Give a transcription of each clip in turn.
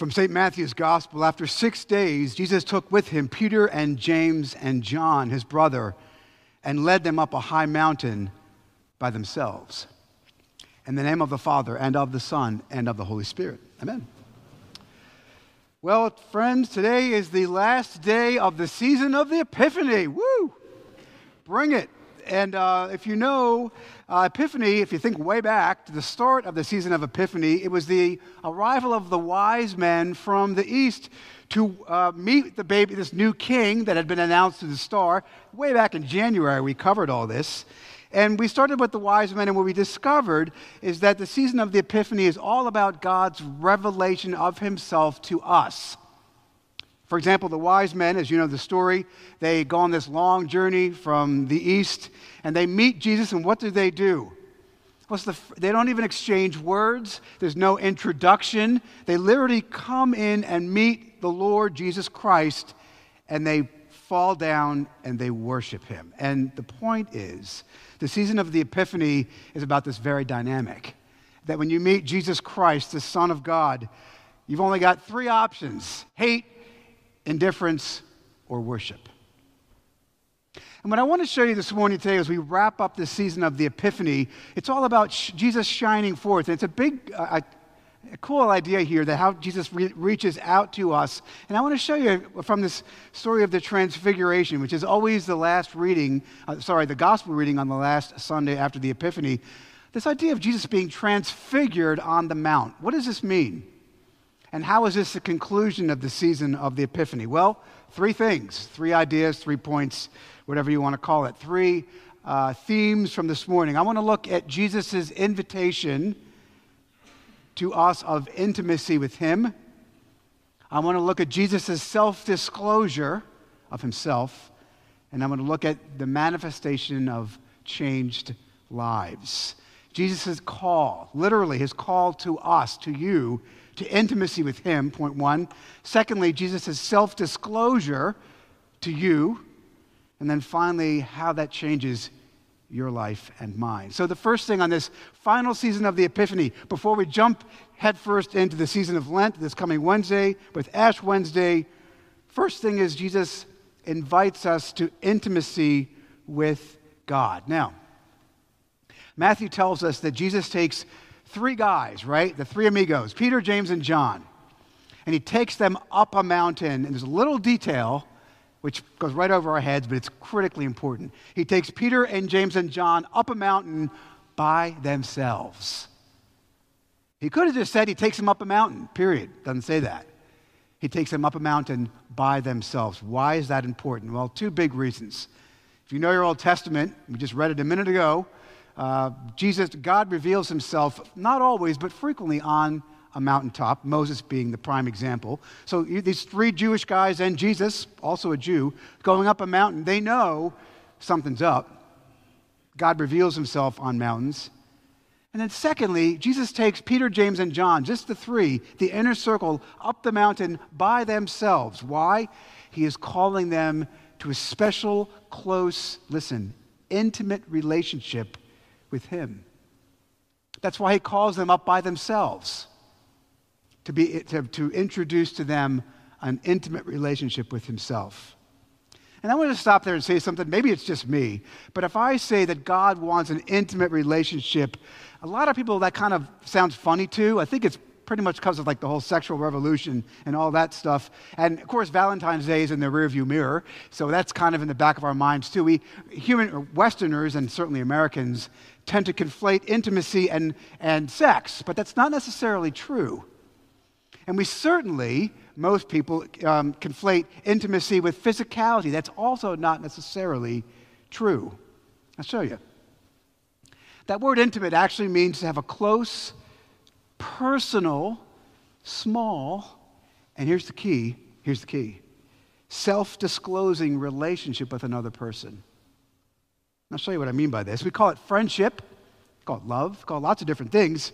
From St. Matthew's Gospel, after six days, Jesus took with him Peter and James and John, his brother, and led them up a high mountain by themselves. In the name of the Father, and of the Son, and of the Holy Spirit. Amen. Well, friends, today is the last day of the season of the Epiphany. Woo! Bring it. And uh, if you know uh, Epiphany, if you think way back to the start of the season of Epiphany, it was the arrival of the wise men from the east to uh, meet the baby, this new king that had been announced to the star. Way back in January, we covered all this. And we started with the wise men, and what we discovered is that the season of the Epiphany is all about God's revelation of himself to us. For example, the wise men, as you know the story, they go on this long journey from the east and they meet Jesus, and what do they do? What's the, they don't even exchange words, there's no introduction. They literally come in and meet the Lord Jesus Christ and they fall down and they worship him. And the point is, the season of the Epiphany is about this very dynamic. That when you meet Jesus Christ, the Son of God, you've only got three options hate, indifference, or worship. And what I want to show you this morning today as we wrap up this season of the Epiphany, it's all about sh- Jesus shining forth. And it's a big, uh, a cool idea here that how Jesus re- reaches out to us. And I want to show you from this story of the Transfiguration, which is always the last reading, uh, sorry, the gospel reading on the last Sunday after the Epiphany. This idea of Jesus being transfigured on the Mount. What does this mean? And how is this the conclusion of the season of the Epiphany? Well, three things, three ideas, three points, whatever you want to call it. Three uh, themes from this morning. I want to look at Jesus' invitation to us of intimacy with Him. I want to look at Jesus' self disclosure of Himself. And I'm going to look at the manifestation of changed lives. Jesus' call, literally his call to us, to you, to intimacy with Him, point one. Secondly, Jesus' self disclosure to you. And then finally, how that changes your life and mine. So, the first thing on this final season of the Epiphany, before we jump headfirst into the season of Lent this coming Wednesday with Ash Wednesday, first thing is Jesus invites us to intimacy with God. Now, Matthew tells us that Jesus takes three guys, right? The three amigos, Peter, James, and John. And he takes them up a mountain, and there's a little detail which goes right over our heads, but it's critically important. He takes Peter and James and John up a mountain by themselves. He could have just said he takes them up a mountain, period. Doesn't say that. He takes them up a mountain by themselves. Why is that important? Well, two big reasons. If you know your Old Testament, we just read it a minute ago, uh, Jesus, God reveals himself not always, but frequently on a mountaintop, Moses being the prime example. So these three Jewish guys and Jesus, also a Jew, going up a mountain, they know something's up. God reveals himself on mountains. And then, secondly, Jesus takes Peter, James, and John, just the three, the inner circle, up the mountain by themselves. Why? He is calling them to a special, close, listen, intimate relationship with Him. That's why He calls them up by themselves, to, be, to, to introduce to them an intimate relationship with Himself. And I want to stop there and say something. Maybe it's just me, but if I say that God wants an intimate relationship, a lot of people that kind of sounds funny too. I think it's pretty much because of like the whole sexual revolution and all that stuff. And of course, Valentine's Day is in the rearview mirror, so that's kind of in the back of our minds too. We human Westerners and certainly Americans tend to conflate intimacy and, and sex, but that's not necessarily true. And we certainly, most people, um, conflate intimacy with physicality. That's also not necessarily true. I'll show you. That word intimate actually means to have a close, personal, small, and here's the key here's the key self disclosing relationship with another person. I'll show you what I mean by this. We call it friendship, call it love, call it lots of different things.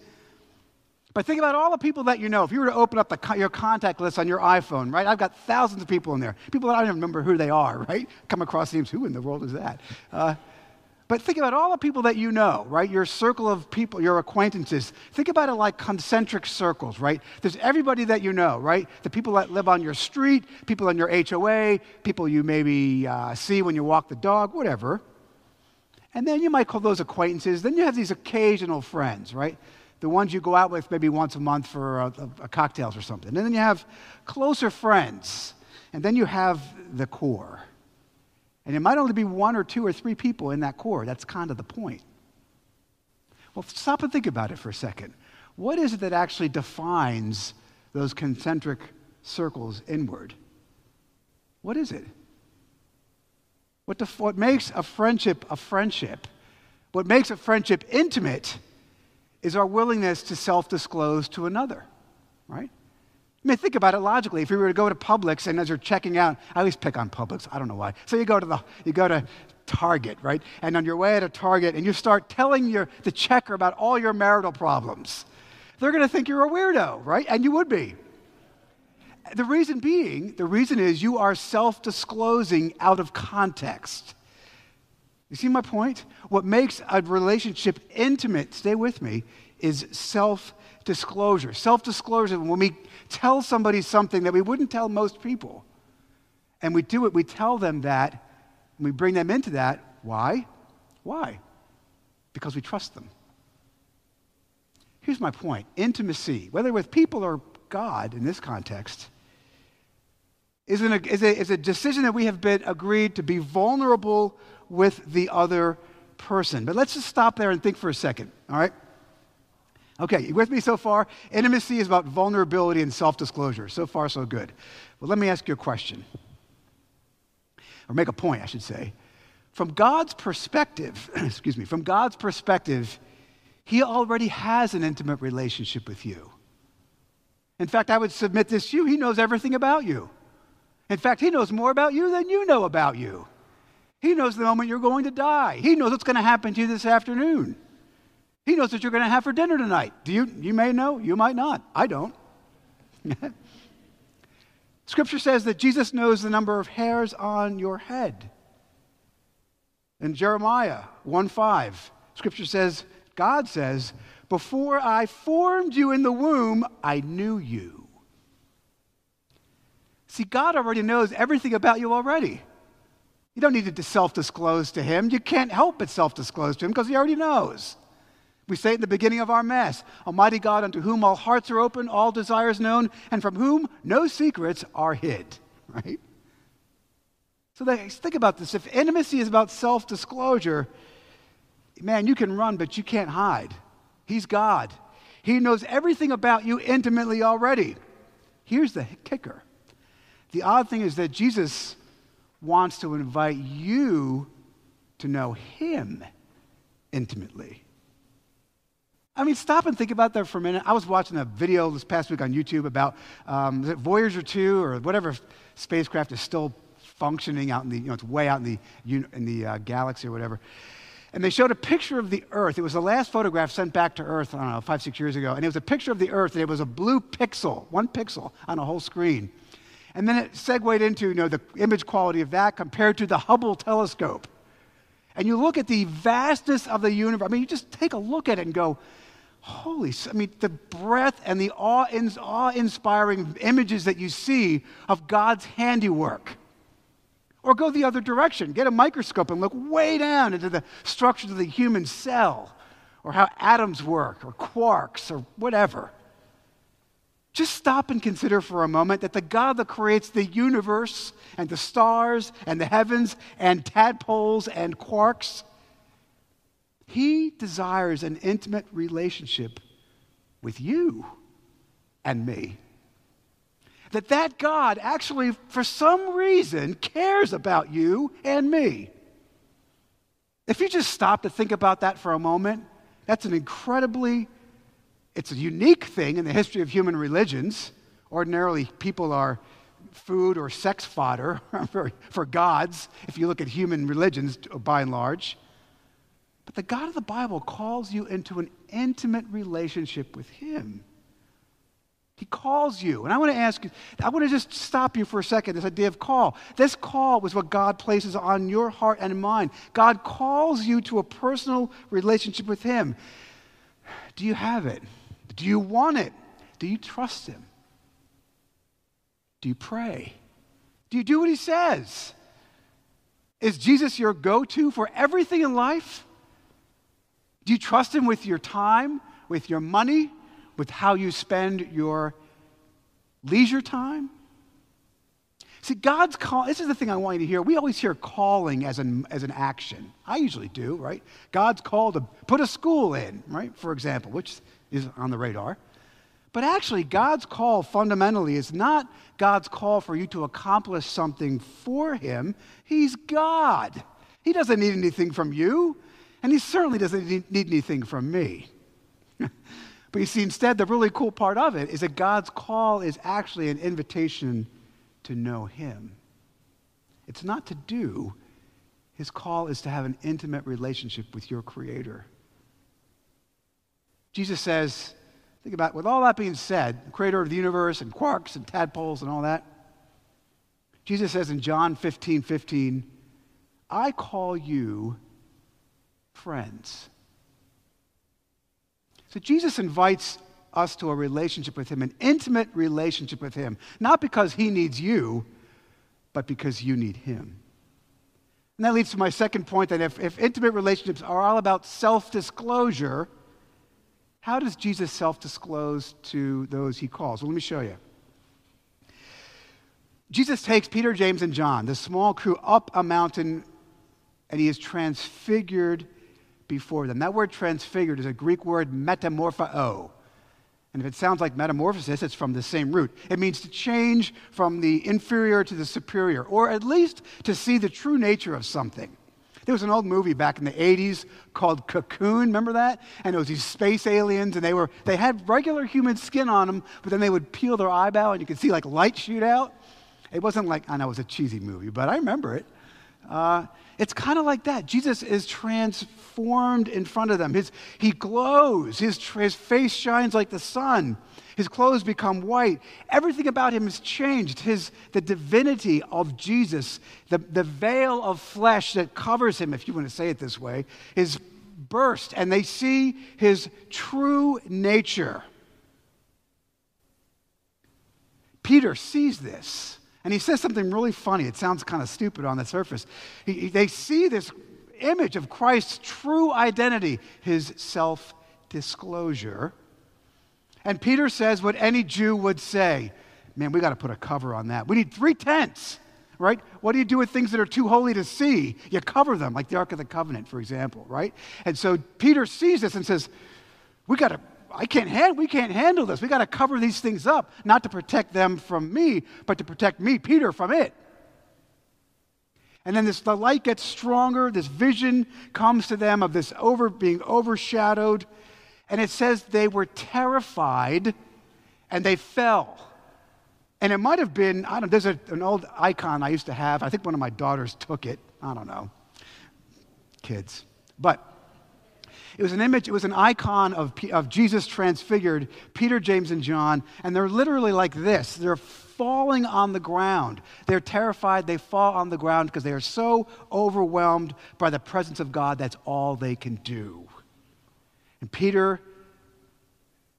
But think about all the people that you know. If you were to open up the, your contact list on your iPhone, right? I've got thousands of people in there. People that I don't even remember who they are, right? Come across names, who in the world is that? Uh, But think about all the people that you know, right? Your circle of people, your acquaintances. Think about it like concentric circles, right? There's everybody that you know, right? The people that live on your street, people in your HOA, people you maybe uh, see when you walk the dog, whatever. And then you might call those acquaintances. Then you have these occasional friends, right? The ones you go out with maybe once a month for a, a, cocktails or something. And then you have closer friends. And then you have the core. And it might only be one or two or three people in that core. That's kind of the point. Well, stop and think about it for a second. What is it that actually defines those concentric circles inward? What is it? What, def- what makes a friendship a friendship, what makes a friendship intimate, is our willingness to self disclose to another, right? I mean, think about it logically. If you were to go to Publix and as you're checking out, I always pick on Publix. I don't know why. So you go to the, you go to Target, right? And on your way to Target, and you start telling your, the checker about all your marital problems. They're going to think you're a weirdo, right? And you would be. The reason being, the reason is you are self disclosing out of context. You see my point? What makes a relationship intimate, stay with me, is self disclosure. Self disclosure, when we tell somebody something that we wouldn't tell most people, and we do it, we tell them that, and we bring them into that. Why? Why? Because we trust them. Here's my point intimacy, whether with people or God in this context, is, an, is, a, is a decision that we have been agreed to be vulnerable with the other person. But let's just stop there and think for a second, all right? Okay, you with me so far? Intimacy is about vulnerability and self disclosure. So far, so good. Well, let me ask you a question, or make a point, I should say. From God's perspective, excuse me, from God's perspective, He already has an intimate relationship with you. In fact, I would submit this to you He knows everything about you. In fact, He knows more about you than you know about you. He knows the moment you're going to die, He knows what's going to happen to you this afternoon. He knows what you're going to have for dinner tonight. Do you? You may know, you might not. I don't. Scripture says that Jesus knows the number of hairs on your head. In Jeremiah 1 5, Scripture says, God says, Before I formed you in the womb, I knew you. See, God already knows everything about you already. You don't need to self disclose to Him. You can't help but self disclose to Him because He already knows. We say in the beginning of our Mass Almighty God, unto whom all hearts are open, all desires known, and from whom no secrets are hid, right? So think about this. If intimacy is about self disclosure, man, you can run, but you can't hide. He's God. He knows everything about you intimately already. Here's the kicker the odd thing is that Jesus wants to invite you to know Him intimately. I mean, stop and think about that for a minute. I was watching a video this past week on YouTube about um, Voyager 2 or whatever spacecraft is still functioning out in the, you know, it's way out in the, in the uh, galaxy or whatever. And they showed a picture of the Earth. It was the last photograph sent back to Earth, I don't know, five, six years ago. And it was a picture of the Earth, and it was a blue pixel, one pixel on a whole screen. And then it segued into you know, the image quality of that compared to the Hubble telescope. And you look at the vastness of the universe. I mean, you just take a look at it and go, holy, I mean, the breadth and the awe inspiring images that you see of God's handiwork. Or go the other direction, get a microscope and look way down into the structures of the human cell, or how atoms work, or quarks, or whatever. Just stop and consider for a moment that the God that creates the universe and the stars and the heavens and tadpoles and quarks he desires an intimate relationship with you and me. That that God actually, for some reason, cares about you and me. If you just stop to think about that for a moment, that's an incredibly, it's a unique thing in the history of human religions. Ordinarily, people are food or sex fodder for, for gods, if you look at human religions by and large. But the God of the Bible calls you into an intimate relationship with Him. He calls you. And I want to ask you, I want to just stop you for a second, this idea of call. This call was what God places on your heart and mind. God calls you to a personal relationship with Him. Do you have it? Do you want it? Do you trust Him? Do you pray? Do you do what He says? Is Jesus your go to for everything in life? Do you trust Him with your time, with your money, with how you spend your leisure time? See, God's call, this is the thing I want you to hear. We always hear calling as an, as an action. I usually do, right? God's call to put a school in, right? For example, which is on the radar. But actually, God's call fundamentally is not God's call for you to accomplish something for Him. He's God. He doesn't need anything from you, and He certainly doesn't need anything from me. But you see, instead, the really cool part of it is that God's call is actually an invitation to know Him. It's not to do, His call is to have an intimate relationship with your Creator. Jesus says, think about, with all that being said, the creator of the universe and quarks and tadpoles and all that, Jesus says in John 15 15, I call you friends. So Jesus invites us to a relationship with Him, an intimate relationship with Him, not because He needs you, but because you need Him. And that leads to my second point that if, if intimate relationships are all about self disclosure, how does Jesus self disclose to those He calls? Well, let me show you. Jesus takes Peter, James, and John, the small crew, up a mountain, and He is transfigured before them. That word transfigured is a Greek word metamorpho. And if it sounds like metamorphosis, it's from the same root. It means to change from the inferior to the superior, or at least to see the true nature of something. There was an old movie back in the 80s called Cocoon, remember that? And it was these space aliens, and they, were, they had regular human skin on them, but then they would peel their eyebrow, and you could see like light shoot out. It wasn't like, I know it was a cheesy movie, but I remember it. Uh, it's kind of like that. Jesus is transformed in front of them. His, he glows, his, his face shines like the sun. His clothes become white. Everything about him has changed. His, the divinity of Jesus, the, the veil of flesh that covers him, if you want to say it this way, is burst, and they see his true nature. Peter sees this. And he says something really funny. It sounds kind of stupid on the surface. He, he, they see this image of Christ's true identity, his self disclosure. And Peter says what any Jew would say man, we got to put a cover on that. We need three tents, right? What do you do with things that are too holy to see? You cover them, like the Ark of the Covenant, for example, right? And so Peter sees this and says, we got to I can't hand, we can't handle this. We got to cover these things up, not to protect them from me, but to protect me, Peter, from it. And then this, the light gets stronger. This vision comes to them of this over being overshadowed. And it says they were terrified and they fell. And it might have been, I don't there's a, an old icon I used to have. I think one of my daughters took it. I don't know. Kids. But it was an image, it was an icon of, of Jesus transfigured, Peter, James, and John, and they're literally like this. They're falling on the ground. They're terrified. They fall on the ground because they are so overwhelmed by the presence of God, that's all they can do. And Peter,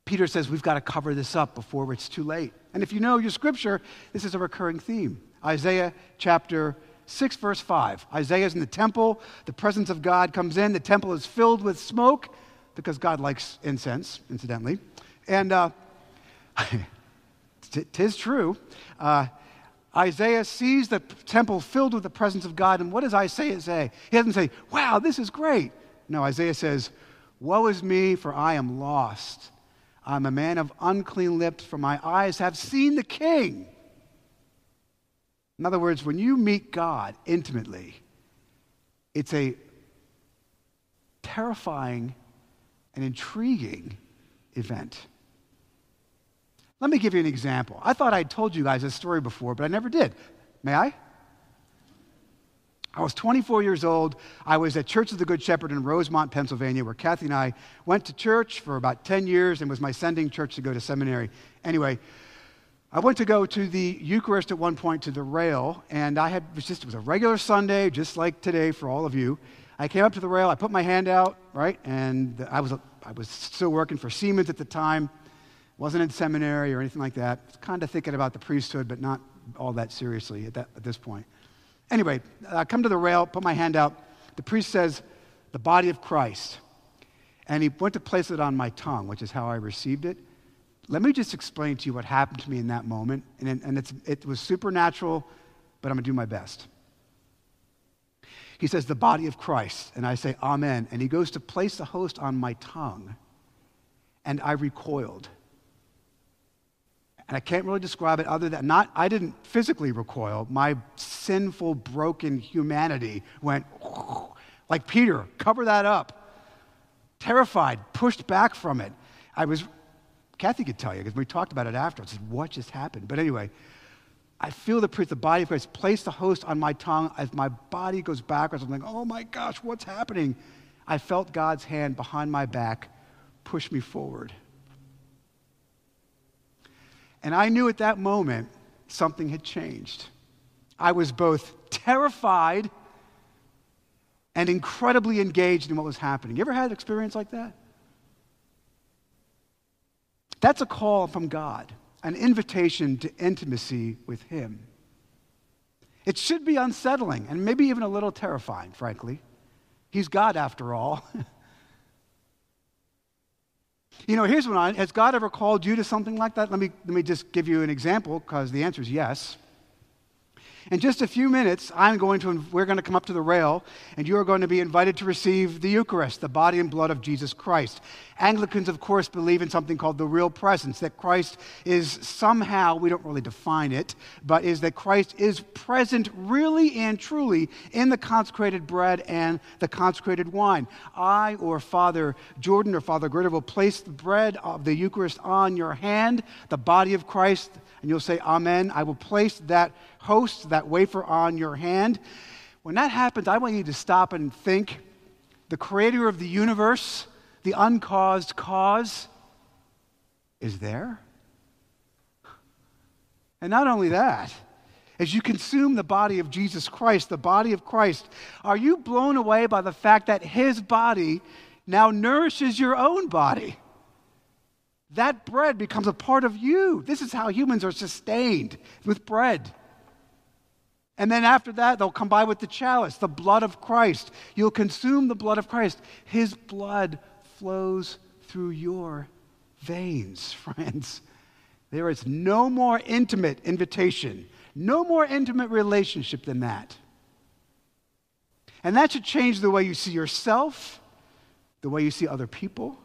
Peter says, We've got to cover this up before it's too late. And if you know your scripture, this is a recurring theme. Isaiah chapter 6, verse 5. Isaiah's in the temple. The presence of God comes in. The temple is filled with smoke because God likes incense, incidentally. And uh, tis true. Uh, Isaiah sees the temple filled with the presence of God. And what does Isaiah say? He doesn't say, Wow, this is great. No, Isaiah says, Woe is me, for I am lost. I'm a man of unclean lips, for my eyes have seen the King in other words, when you meet God intimately, it's a terrifying and intriguing event. Let me give you an example. I thought I'd told you guys this story before, but I never did. May I? I was 24 years old. I was at Church of the Good Shepherd in Rosemont, Pennsylvania, where Kathy and I went to church for about 10 years and was my sending church to go to seminary. Anyway, I went to go to the Eucharist at one point to the rail, and I had it was just it was a regular Sunday, just like today for all of you. I came up to the rail, I put my hand out, right, and I was I was still working for Siemens at the time, wasn't in seminary or anything like that. Kind of thinking about the priesthood, but not all that seriously at, that, at this point. Anyway, I come to the rail, put my hand out. The priest says, the body of Christ. And he went to place it on my tongue, which is how I received it. Let me just explain to you what happened to me in that moment. And, and it was supernatural, but I'm going to do my best. He says, the body of Christ. And I say, Amen. And he goes to place the host on my tongue. And I recoiled. And I can't really describe it other than not, I didn't physically recoil. My sinful, broken humanity went like Peter, cover that up. Terrified, pushed back from it. I was, Kathy could tell you because we talked about it after. I said, What just happened? But anyway, I feel the the body of Christ, place the host on my tongue. As my body goes backwards, I'm like, Oh my gosh, what's happening? I felt God's hand behind my back push me forward. And I knew at that moment something had changed. I was both terrified and incredibly engaged in what was happening. You ever had an experience like that? That's a call from God, an invitation to intimacy with Him. It should be unsettling and maybe even a little terrifying, frankly. He's God after all. You know, here's one. Has God ever called you to something like that? Let me, let me just give you an example because the answer is yes. In just a few minutes, I'm going to, we're going to come up to the rail, and you are going to be invited to receive the Eucharist, the body and blood of Jesus Christ. Anglicans, of course, believe in something called the real presence, that Christ is somehow, we don't really define it, but is that Christ is present really and truly in the consecrated bread and the consecrated wine. I or Father Jordan or Father Gritter will place the bread of the Eucharist on your hand, the body of Christ, and you'll say, Amen. I will place that host, that wafer on your hand. When that happens, I want you to stop and think the creator of the universe, the uncaused cause, is there. And not only that, as you consume the body of Jesus Christ, the body of Christ, are you blown away by the fact that his body now nourishes your own body? That bread becomes a part of you. This is how humans are sustained with bread. And then after that, they'll come by with the chalice, the blood of Christ. You'll consume the blood of Christ. His blood flows through your veins, friends. There is no more intimate invitation, no more intimate relationship than that. And that should change the way you see yourself, the way you see other people,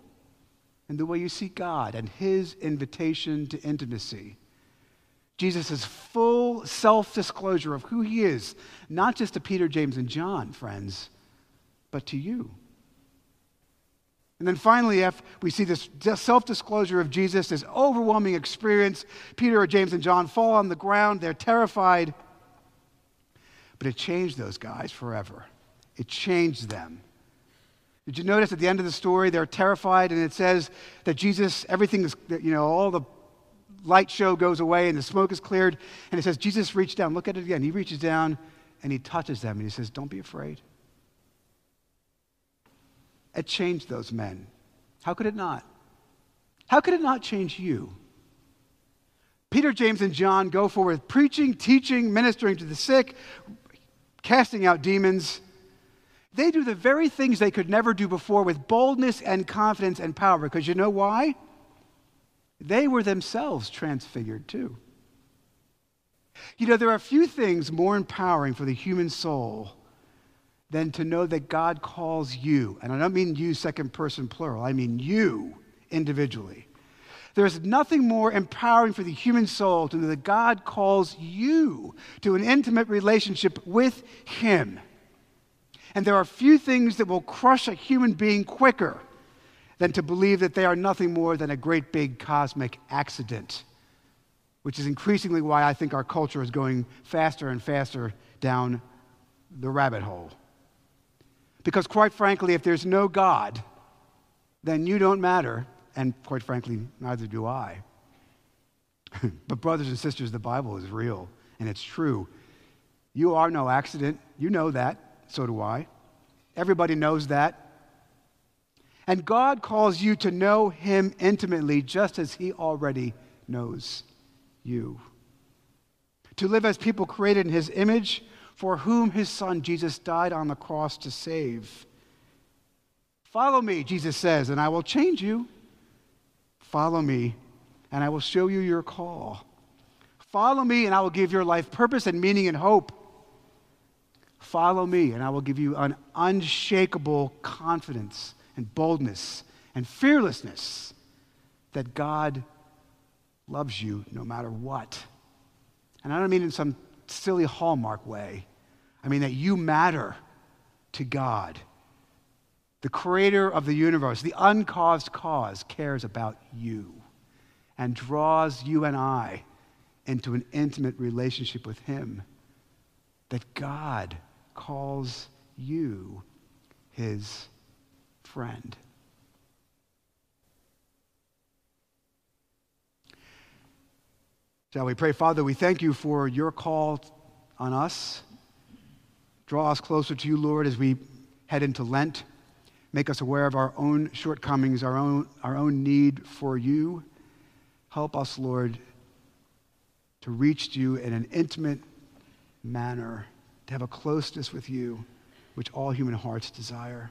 and the way you see God and His invitation to intimacy. Jesus' full self disclosure of who he is, not just to Peter, James, and John, friends, but to you. And then finally, if we see this self disclosure of Jesus, this overwhelming experience, Peter, or James, and John fall on the ground. They're terrified. But it changed those guys forever. It changed them. Did you notice at the end of the story, they're terrified, and it says that Jesus, everything is, you know, all the light show goes away and the smoke is cleared. And it says, Jesus reached down. Look at it again. He reaches down and he touches them and he says, Don't be afraid. It changed those men. How could it not? How could it not change you? Peter, James, and John go forth preaching, teaching, ministering to the sick, casting out demons. They do the very things they could never do before with boldness and confidence and power. Because you know why? They were themselves transfigured too. You know, there are few things more empowering for the human soul than to know that God calls you. And I don't mean you, second person plural, I mean you individually. There's nothing more empowering for the human soul to know that God calls you to an intimate relationship with Him. And there are few things that will crush a human being quicker than to believe that they are nothing more than a great big cosmic accident, which is increasingly why I think our culture is going faster and faster down the rabbit hole. Because, quite frankly, if there's no God, then you don't matter, and quite frankly, neither do I. but, brothers and sisters, the Bible is real and it's true. You are no accident. You know that. So do I. Everybody knows that. And God calls you to know Him intimately just as He already knows you. To live as people created in His image, for whom His Son Jesus died on the cross to save. Follow me, Jesus says, and I will change you. Follow me, and I will show you your call. Follow me, and I will give your life purpose and meaning and hope. Follow me, and I will give you an unshakable confidence and boldness and fearlessness that God loves you no matter what. And I don't mean in some silly hallmark way, I mean that you matter to God. The creator of the universe, the uncaused cause, cares about you and draws you and I into an intimate relationship with Him. That God calls you His friend. Shall we pray? Father, we thank you for your call on us. Draw us closer to you, Lord, as we head into Lent. Make us aware of our own shortcomings, our own, our own need for you. Help us, Lord, to reach you in an intimate manner, to have a closeness with you, which all human hearts desire.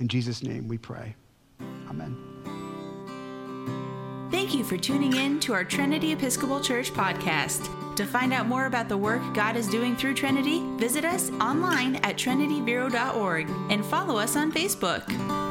In Jesus' name we pray. Amen. Thank you for tuning in to our Trinity Episcopal Church podcast. To find out more about the work God is doing through Trinity, visit us online at trinityburo.org and follow us on Facebook.